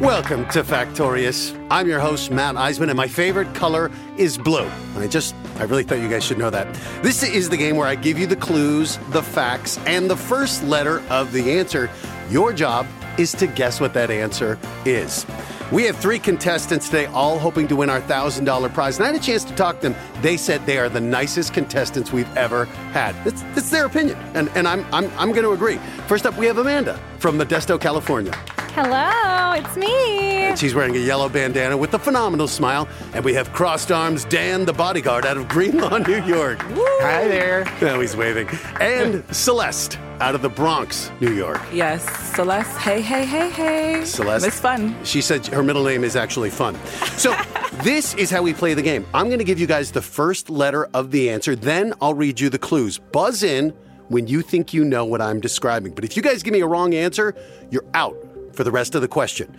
Welcome to Factorious. I'm your host, Matt Iseman, and my favorite color is blue. And I just, I really thought you guys should know that. This is the game where I give you the clues, the facts, and the first letter of the answer. Your job is to guess what that answer is. We have three contestants today, all hoping to win our $1,000 prize. And I had a chance to talk to them. They said they are the nicest contestants we've ever had. It's, it's their opinion, and, and I'm, I'm, I'm going to agree. First up, we have Amanda from Modesto, California. Hello, it's me. She's wearing a yellow bandana with a phenomenal smile. And we have crossed arms Dan, the bodyguard out of Greenlawn, New York. Hi there. Now he's waving. And Celeste out of the Bronx, New York. Yes, Celeste. Hey, hey, hey, hey. Celeste. It's fun. She said her middle name is actually fun. So this is how we play the game. I'm going to give you guys the first letter of the answer, then I'll read you the clues. Buzz in when you think you know what I'm describing. But if you guys give me a wrong answer, you're out for the rest of the question.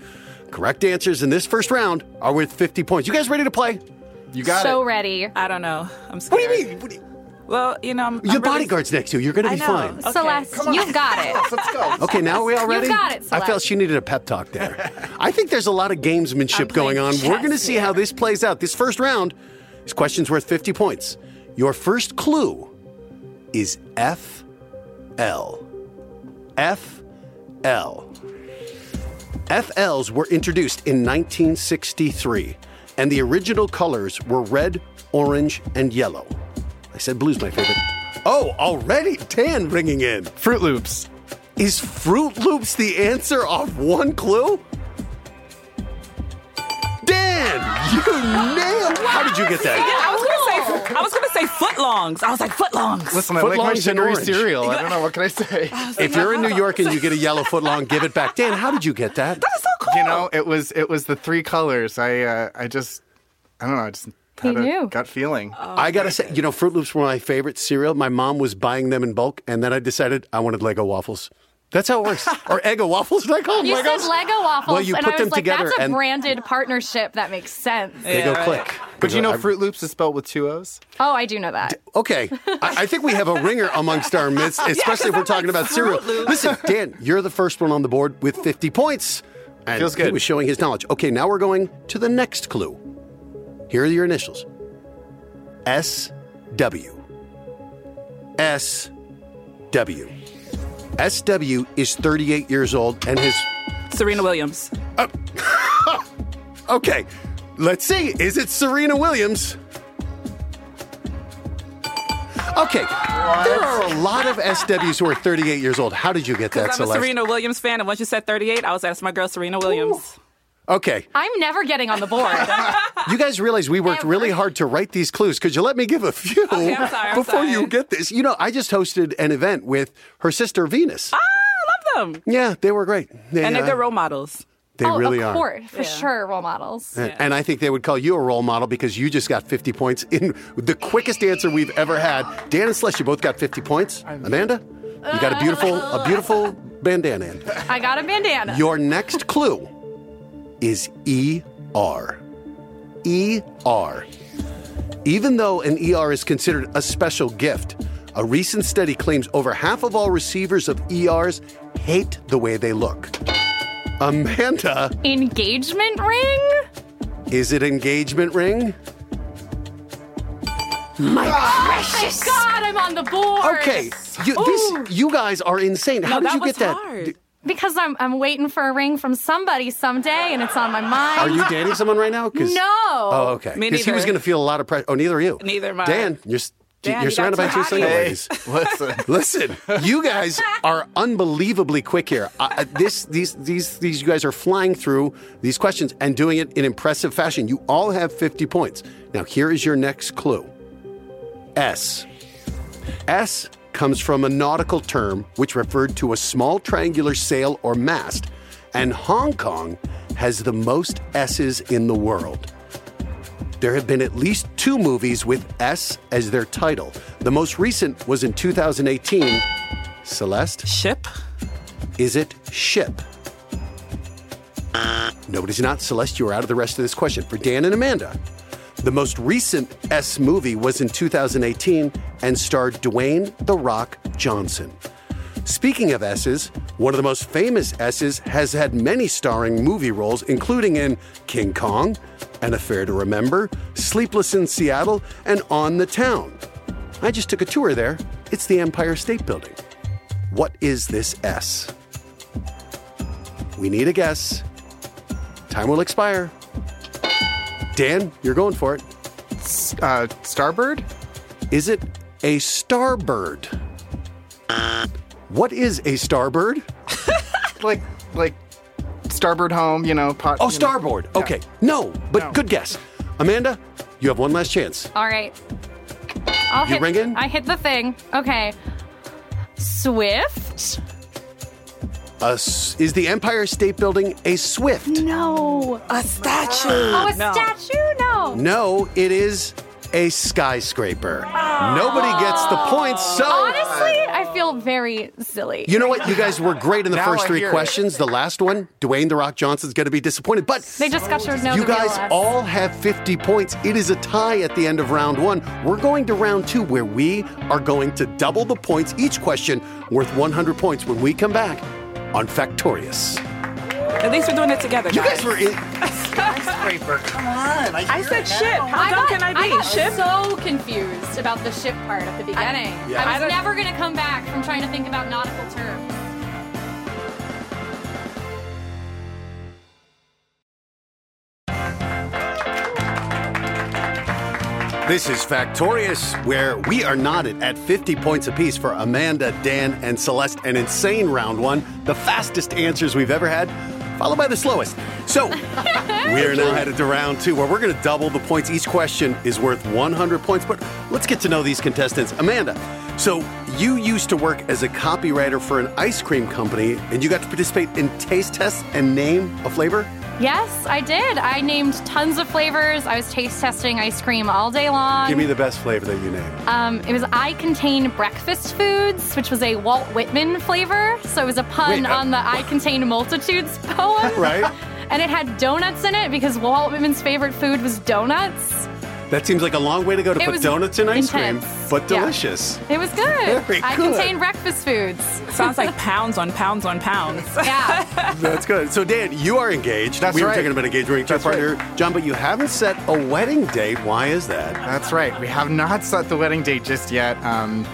Correct answers in this first round are worth 50 points. You guys ready to play? You got so it. So ready. I don't know. I'm What do you mean? What do you- Well, you know, I'm. I'm your really- bodyguard's next to you. You're going to be fine. Okay. Celeste, you've got it. Let's go. Okay, now are we all ready? got it, I felt she needed a pep talk there. I think there's a lot of gamesmanship going on. We're going to see here. how this plays out. This first round, this question's worth 50 points. Your first clue is F L. F L. FLs were introduced in 1963, and the original colors were red, orange, and yellow. I said blue's my favorite. Oh, already Dan ringing in. Froot Loops. Is Froot Loops the answer off one clue? Dan, you nailed. It! How did you get that? I was gonna say. I was gonna say footlongs. I was like footlongs. Listen, I like my Footlongs and sugary orange. cereal. I don't know. What can I say? If you're in New York and you get a yellow footlong, give it back. Dan, how did you get that? That's so cool. You know, it was it was the three colors. I uh, I just I don't know. I just had a knew. gut feeling. Oh, I gotta say, you know, Froot Loops were my favorite cereal. My mom was buying them in bulk, and then I decided I wanted Lego waffles. That's how it works. or Eggo waffles, did I call them You Legos? said Lego waffles, Well, you and put I them was like, together that's a and- branded partnership. That makes sense. They go right. click. But you know, I- Froot Loops is spelled with two O's. Oh, I do know that. Okay, I, I think we have a ringer amongst our midst, especially if we're talking about cereal. Listen, Dan, you're the first one on the board with 50 points. And Feels He good. was showing his knowledge. Okay, now we're going to the next clue. Here are your initials S W. S W. SW is 38 years old and his. Serena Williams. Oh. Okay, let's see. Is it Serena Williams? Okay, there are a lot of SWs who are 38 years old. How did you get that, selection? I'm a Serena Williams fan, and once you said 38, I was asking my girl Serena Williams. Okay, I'm never getting on the board. you guys realize we worked really hard to write these clues. Could you let me give a few Okay, I'm sorry, I'm before you get this? You know, I just hosted an event with her sister Venus. Ah, I love them. Yeah, they were great. They, And they're uh, good role models. They oh, really of are. for Yeah. sure, role models. And- And I think they would call you a role model because you just got 50 points in the quickest answer we've ever had. Dan and Celeste, you both got 50 points. Amanda, you got a beautiful, a beautiful bandana. in. I got a bandana. Your next clue is ER. ER. Even though an ER is considered a special gift, a recent study claims over half of all receivers of ERs hate the way they look. Amanda, Engagement ring? is it engagement ring? My Thank God I'm on the board. Okay, you, this, you guys are insane. How No, did you was get that? hard. Because I'm I'm waiting for a ring from somebody someday, and it's on my mind. Are you dating someone right now? 'Cause- No. Oh, okay. Me Because he was going to feel a lot of pressure. Oh, neither are you. Neither am I. Dan, you're s- Dan, you're you surrounded by two two single hotties. ladies. Listen. Listen, you guys are unbelievably quick here. Uh, this, these, these, these, you guys are flying through these questions and doing it in impressive fashion. You all have 50 points. Now, here is your next clue. S. S comes from a nautical term which referred to a small triangular sail or mast, and Hong Kong has the most S's in the world. There have been at least two movies with S as their title. The most recent was in 2018. Celeste, Ship. is it ship? Ah nobody's not. Celeste, you are out of the rest of this question. For Dan and Amanda, the most recent S movie was in 2018 and starred Dwayne The Rock Johnson. Speaking of S's, one of the most famous S's has had many starring movie roles, including in King Kong, An Affair to Remember, Sleepless in Seattle, and On the Town. I just took a tour there. It's the Empire State Building. What is this S? We need a guess. Time will expire. Dan, you're going for it. Uh, Starbird? Is it a starbird? What is a starbird? Like, like Starbird Home, you know. Pot, Oh, you know. starboard. Okay. No, but No. good guess. Amanda, you have one last chance. All right. I'll You hit, ringing? I hit the thing. Okay. Swift? A s- is the Empire State Building a Swift? No. A statue. Oh, a No. statue? No. No, it is a skyscraper. Nobody gets the points, so. Oh. Honestly, I feel very silly. You know what? You guys were great in the Now first I three hear it. questions. The last one, Dwayne The Rock Johnson's going to be disappointed. But They just got to know you guys all have 50 points. It is a tie at the end of round one. We're going to round two, where we are going to double the points, each question worth 100 points when we come back on Factorious. At least we're doing it together. You guys were in. Skyscraper. Come on. I, I said ship. How I dumb got, can I be? I got ship? so confused about the ship part at the beginning. Yeah. I I was don't- never going to come back from trying to think about nautical terms. This is Factorious, where we are knotted at 50 points apiece for Amanda, Dan, and Celeste. An insane round one, the fastest answers we've ever had, followed by the slowest. So, we are now headed to round two, where we're going to double the points. Each question is worth 100 points, but let's get to know these contestants. Amanda, so you used to work as a copywriter for an ice cream company, and you got to participate in taste tests and name a flavor? Yes, I did. I named tons of flavors. I was taste testing ice cream all day long. Give me the best flavor that you named. Um, it was I Contain Breakfast Foods, which was a Walt Whitman flavor. So it was a pun Wait, uh, on the I Contain Multitudes poem. Right? And it had donuts in it because Walt Whitman's favorite food was donuts. That seems like a long way to go to It put donuts in ice intense. cream, but Yeah. delicious. It was good. Very I good. Contain Breakfast Foods. Sounds like pounds on pounds on pounds. Yeah. That's good. So, Dan, you are engaged. That's we were right. talking about engagement with your That's right. John, but you haven't set a wedding date. Why is that? That's right. We have not set the wedding date just yet. Um,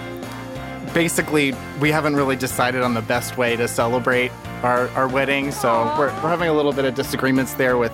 basically, we haven't really decided on the best way to celebrate our, our wedding, so we're, we're having a little bit of disagreements there with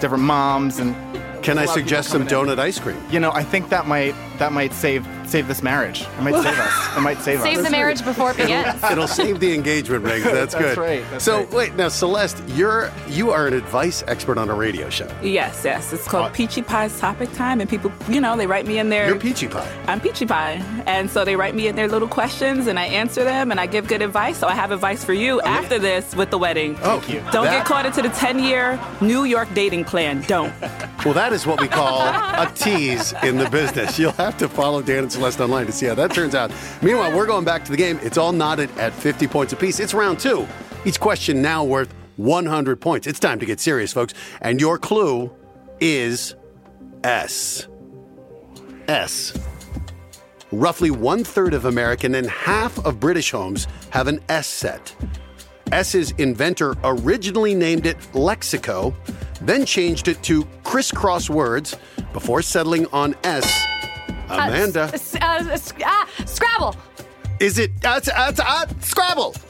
different moms and. Can I a lot of suggest some coming donut ice cream? You know, I think that might that might save save this marriage. It might save us. It might save, Save us. Save the marriage before it begins. It'll save the engagement rings. That's, good. That's good. right, that's so right. wait, now Celeste, you're you are an advice expert on a radio show. Yes, yes. It's called Uh, Peachy Pie's Topic Time, and people, you know, they write me in their. You're peachy pie. I'm Peachy Pie. And so they write me in their little questions and I answer them and I give good advice. So I have advice for you after this with the wedding. Oh, you. Don't that- get caught into the 10 year New York dating plan. Don't. Well, that is what we call a tease in the business. You'll have to follow Dan and Celeste online to see how that turns out. Meanwhile, we're going back to the game. It's all knotted at 50 points apiece. It's round two. Each question now worth 100 points. It's time to get serious, folks. And your clue is S. S. Roughly one third of American and half of British homes have an S set. S's inventor originally named it Lexico, then changed it to crisscross words before settling on S. Amanda, Uh, s- uh, s- ah, Scrabble. is it uh, uh, uh, Scrabble?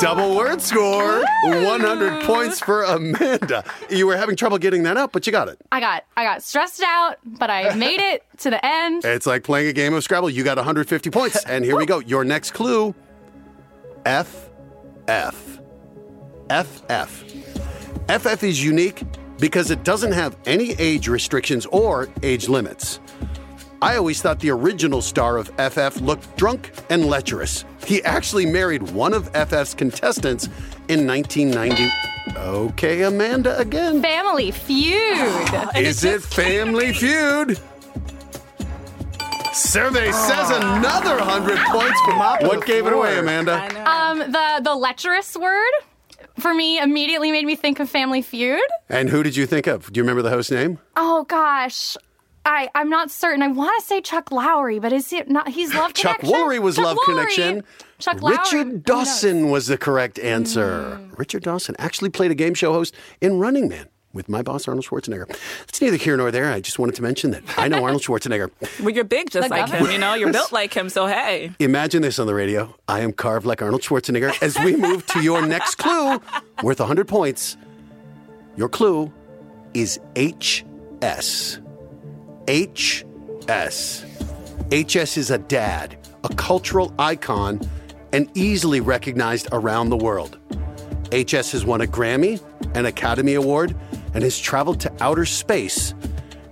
Double word score, 100 points for Amanda. You were having trouble getting that up, but you got it. I got I got stressed out, but I made it to the end. It's like playing a game of Scrabble. You got 150 points. And here we go. Your next clue F F. F F. FF is unique because it doesn't have any age restrictions or age limits. I always thought the original star of FF looked drunk and lecherous. He actually married one of FF's contestants in 1990. Okay, Amanda again. Family Feud. Is it Family Feud? Survey says another 100 points for Mop What gave it away. Amanda? Um, the the lecherous word for me immediately made me think of Family Feud. And who did you think of? Do you remember the host name? Oh gosh, I I'm not certain. I want to say Chuck Lowry, but is it not? He's Love Chuck Connection. Woolery was Chuck Love Woolery. Connection. Chuck Lowry. Richard Dawson was the correct answer. Mm. Richard Dawson actually played a game show host in Running Man with my boss Arnold Schwarzenegger. It's neither here nor there. I just wanted to mention that I know Arnold Schwarzenegger. Well, you're big just The like governor. him, you know? You're built like him, so hey. Imagine this on the radio. I am carved like Arnold Schwarzenegger as we move to your next clue worth 100 points. Your clue is HS. HS. HS is a dad, a cultural icon, and easily recognized around the world. HS has won a Grammy, an Academy Award, and has traveled to outer space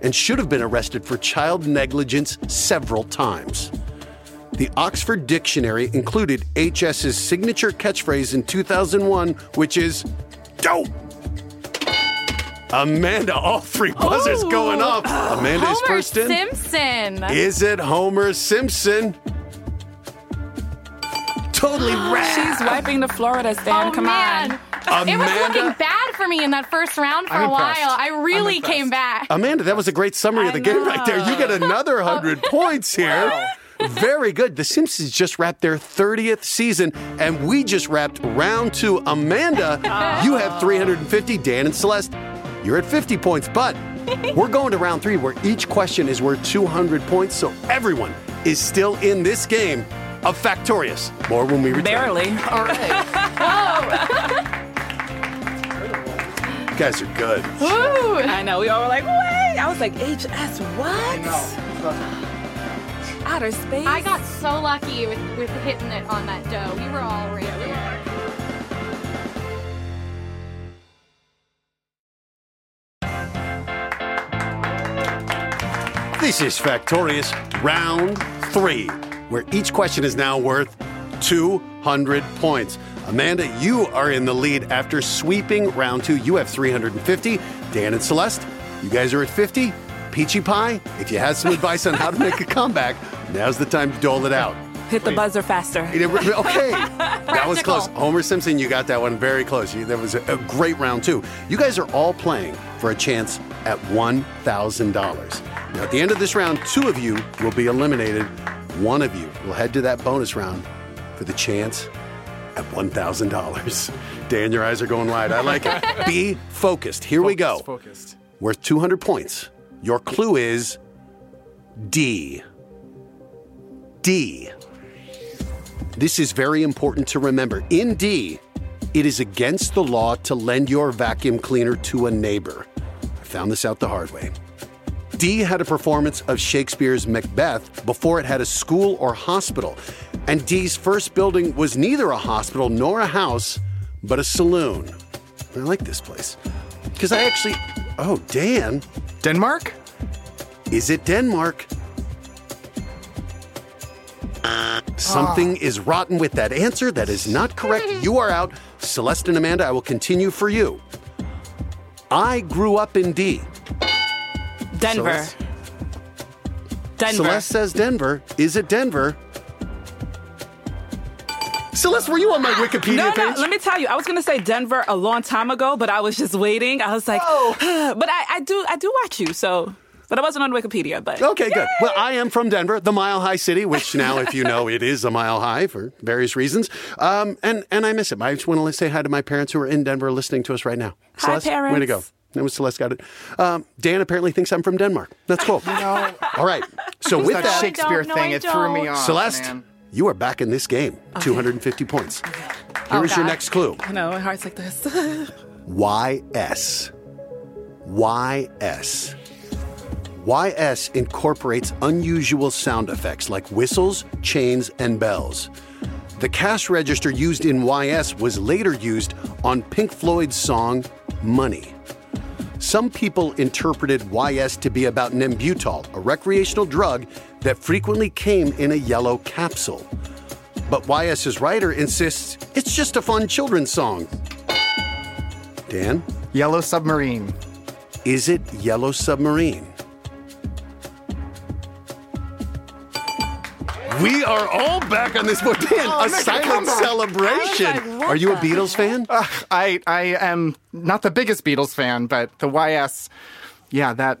and should have been arrested for child negligence several times. The Oxford Dictionary included HS's signature catchphrase in 2001, which is dope. Amanda, all three buzzers going off. Amanda is Homer first in. Simpson. Is it Homer Simpson? Totally rad. She's wiping the Florida stand. oh Come man. on. It was looking bad for me in that first round for I'm a while. I really came back. Amanda, that was a great summary of the I game right there. You get another 100 points here. Very good. The Simpsons just wrapped their 30th season, and we just wrapped round two. Amanda, you have 350. Dan and Celeste, you're at 50 points. But we're going to round three, where each question is worth 200 points. So everyone is still in this game of Factorious. More when we return. Barely. All right. you guys are good. Ooh. I know. We all were like, wait. I was like, HS, what? Outer space? I got so lucky with, with hitting it on that dough. We were all right there. This is Factorious Round 3, where each question is now worth 200 points. Amanda, you are in the lead after sweeping round 2. You have 350. Dan and Celeste, you guys are at 50. Peachy Pie, if you had some advice on how to make a comeback, now's the time to dole it out. Hit the buzzer faster. Okay, that was close. Homer Simpson, you got that one very close. You, that was a, a great round too. You guys are all playing for a chance at one thousand dollars. Now, at the end of this round, two of you will be eliminated. One of you will head to that bonus round for the chance at one thousand dollars. Dan, your eyes are going wide. I like it. Be focused. Here we go. Focused. Worth two hundred points. Your clue is D. D. This is very important to remember. In D, it is against the law to lend your vacuum cleaner to a neighbor. I found this out the hard way. D had a performance of Shakespeare's Macbeth before it had a school or hospital. And D's first building was neither a hospital nor a house, but a saloon. I like this place. Because I actually. Oh, Dan, Denmark? is it Denmark? Something ah. is rotten with that answer. That is not correct. You are out. Celeste and Amanda, I will continue for you. I grew up in D. Denver. Celeste, Denver. Celeste says Denver. Is it Denver? Celeste, were you on my Wikipedia no, page? no. Let me tell you, I was gonna say Denver a long time ago, but I was just waiting. I was like, oh. but I, I do, I do watch you, so. But I wasn't on Wikipedia. But Okay, good. Well, I am from Denver, the Mile High City, which now, if you know, it is a mile high for various reasons. Um, and and I miss it. I just want to say hi to my parents who are in Denver listening to us right now. Hi, Celeste, way to go. Parents. That was Celeste got it. Um, Dan apparently thinks I'm from Denmark. That's cool. All right. So with that that, Shakespeare don't, no, thing, I it threw me off. Celeste, man. you are back in this game. 250 points. Here's your God. next clue. I know my heart's like this. YS. YS. YS incorporates unusual sound effects like whistles, chains, and bells. The cash register used in YS was later used on Pink Floyd's song Money. Some people interpreted YS to be about Nembutal, a recreational drug that frequently came in a yellow capsule. But YS's writer insists it's just a fun children's song. Dan? Yellow Submarine. Is it Yellow Submarine? We are all back on this board. Dan, oh, a silent celebration. Like, are you a the Beatles fan? I I am not the biggest Beatles fan, but the YS, yeah, that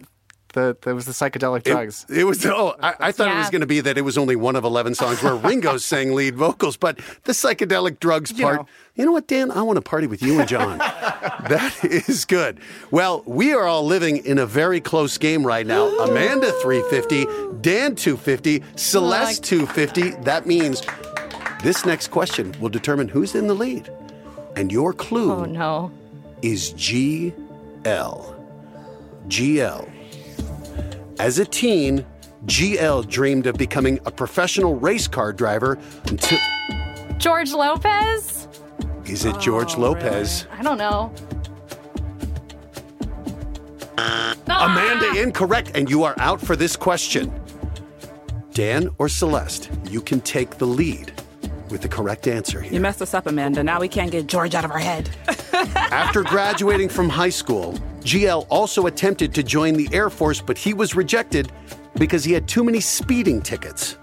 the, the was the psychedelic drugs. It, it was. Oh, I, I thought it was going to be that it was only one of eleven songs where Ringo sang lead vocals, but the psychedelic drugs You part. know. You know what, Dan? I want to party with you and John. that is good. Well, we are all living in a very close game right now. Amanda 350, Dan 250, Celeste 250. That means this next question will determine who's in the lead. And your clue Oh no. is GL. GL. As a teen, GL dreamed of becoming a professional race car driver until. George Lopez? Is it George oh, Lopez? I don't know. Ah! Amanda, incorrect, and you are out for this question. Dan or Celeste, you can take the lead with the correct answer here. You messed us up, Amanda. Now we can't get George out of our head. After graduating from high school, GL also attempted to join the Air Force, but he was rejected because he had too many speeding tickets.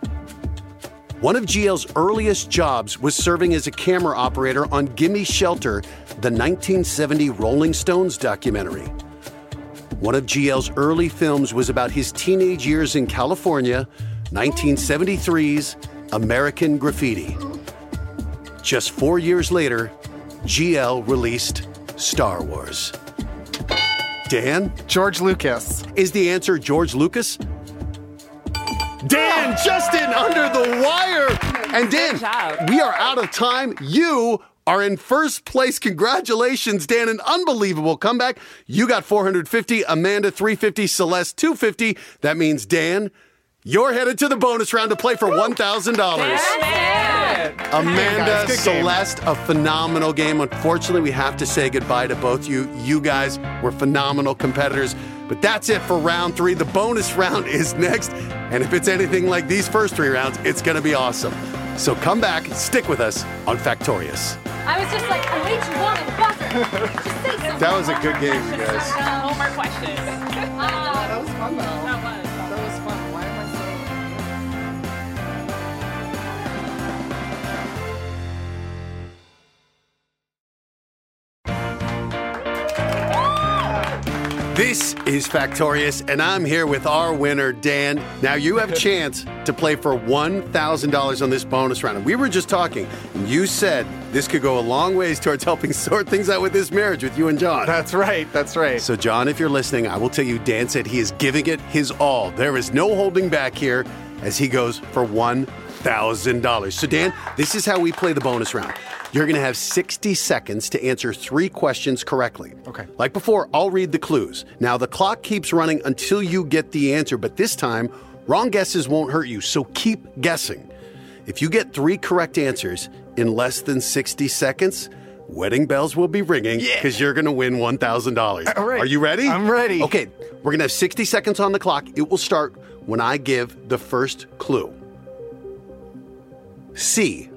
One of GL's earliest jobs was serving as a camera operator on Gimme Shelter, the 1970 Rolling Stones documentary. One of GL's early films was about his teenage years in California, 1973's American Graffiti. Just four years later, GL released Star Wars. Dan, George Lucas. is the answer George Lucas? Dan, Justin under the wire. And Dan, we are out of time. You are in first place. Congratulations, Dan. An unbelievable comeback. You got 450, Amanda 350, Celeste 250. That means, Dan, you're headed to the bonus round to play for $1,000. Amanda, guys, good game. Celeste, a phenomenal game. Unfortunately, we have to say goodbye to both you. You guys were phenomenal competitors. But that's it for round three. The bonus round is next. And if it's anything like these first three rounds, it's going to be awesome. So come back, stick with us on Factorious. I was just like, I hate you want it, buzzer. Just say something. That was a good game, you guys. No more questions. That was fun though. Um, This is Factorious, and I'm here with our winner, Dan. Now, you have a chance to play for $1,000 on this bonus round. And we were just talking, and you said this could go a long ways towards helping sort things out with this marriage with you and John. That's right. That's right. So, John, if you're listening, I will tell you Dan said he is giving it his all. There is no holding back here as he goes for $1,000. So, Dan, this is how we play the bonus round. You're going to have 60 seconds to answer three questions correctly. Okay. Like before, I'll read the clues. Now, the clock keeps running until you get the answer, but this time, wrong guesses won't hurt you, so keep guessing. If you get three correct answers in less than 60 seconds, wedding bells will be ringing because you're going to win $1,000. All right. Are you ready? I'm ready. Okay, we're going to have 60 seconds on the clock. It will start when I give the first clue. C.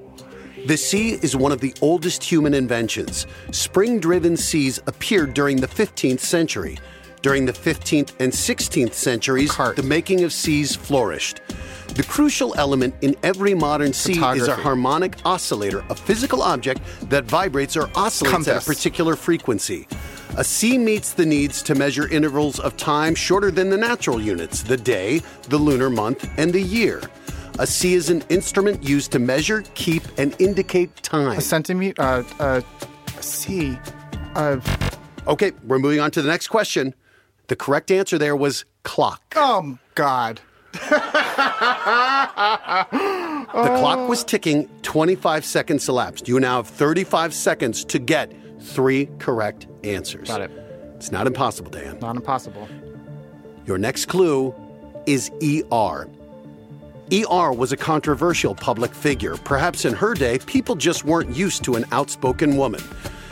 The sea is one of the oldest human inventions. Spring driven seas appeared during the 15th century. During the 15th and 16th centuries, Cart. the making of seas flourished. The crucial element in every modern sea is a harmonic oscillator, a physical object that vibrates or oscillates at a particular frequency. A sea meets the needs to measure intervals of time shorter than the natural units, the day, the lunar month, and the year. A sea is an instrument used to measure, keep, and indicate time. a centimeter. Uh, uh, C. Uh, Okay, we're moving on to the next question. The correct answer there was clock. oh God. The clock was ticking, 25 seconds elapsed. You now have 35 seconds to get three correct answers. Got it. It's not impossible, Dan. Not impossible. Your next clue is ER. ER was a controversial public figure. Perhaps in her day, people just weren't used to an outspoken woman.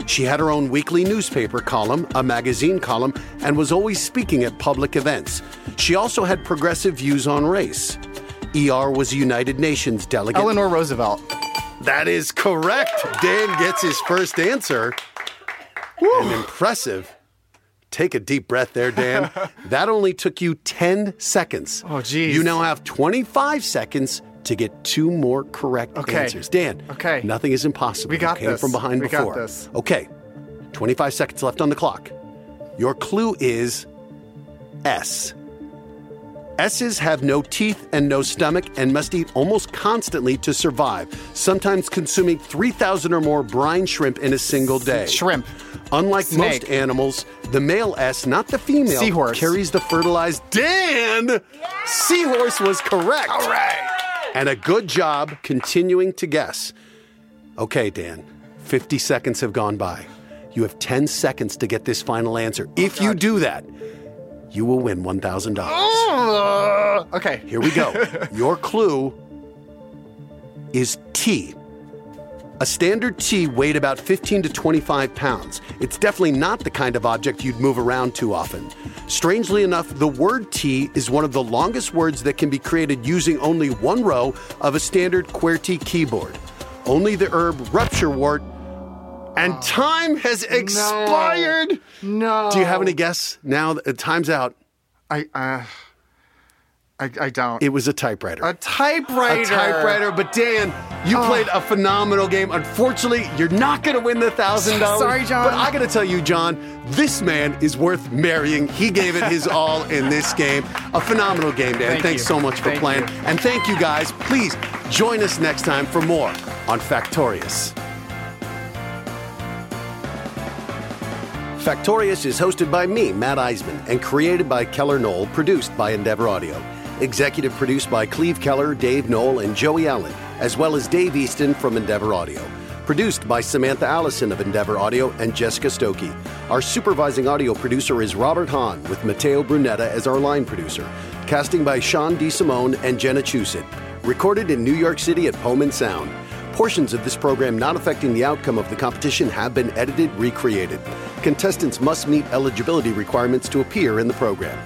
She had her own weekly newspaper column, a magazine column, and was always speaking at public events. She also had progressive views on race. ER was a United Nations delegate. Eleanor Roosevelt. That is correct. Dan gets his first answer. And impressive. Take a deep breath there, Dan. that only took you 10 seconds. Oh, geez. You now have 25 seconds to get two more correct Okay. answers. Dan, Okay. nothing is impossible. We got You came this. from behind We got before. this. Okay. 25 seconds left on the clock. Your clue is S. S's have no teeth and no stomach and must eat almost constantly to survive, sometimes consuming 3,000 or more brine shrimp in a single day. Shrimp. Unlike Snake. most animals, the male S, not the female, Seahorse. carries the fertilized. Dan! Seahorse was correct. All right. And a good job continuing to guess. Okay, Dan, 50 seconds have gone by. You have 10 seconds to get this final answer. if oh, you do that, you will win $1,000. Uh, okay. Here we go. Your clue is tea. A standard tea weighed about 15 to 25 pounds. It's definitely not the kind of object you'd move around too often. Strangely enough, the word tea is one of the longest words that can be created using only one row of a standard QWERTY keyboard. Only the herb rupturewort. And time has expired. No. Do you have any guess? Now that time's out. I, uh, I, I don't. It was a typewriter. a typewriter. a typewriter. But Dan, you Oh. played a phenomenal game. Unfortunately, you're not going to win the thousand dollars. Sorry, John. But I got to tell you, John, this man is worth marrying. He gave it his all in this game. A phenomenal game, Dan. Thank Thanks you. so much for Thank playing. you. And thank you, guys. Please join us next time for more on Factorious. Factorious is hosted by me, Matt Iseman, and created by Keller Noll, produced by Endeavor Audio. Executive produced by Cleve Keller, Dave Noll, and Joey Allen, as well as Dave Easton from Endeavor Audio. Produced by Samantha Allison of Endeavor Audio and Jessica Stokey. Our supervising audio producer is Robert Hahn, with Matteo Brunetta as our line producer. Casting by Sean DeSimone and Jenna Chusett. Recorded in New York City at Pullman Sound. Portions of this program not affecting the outcome of the competition have been edited, recreated. Contestants must meet eligibility requirements to appear in the program.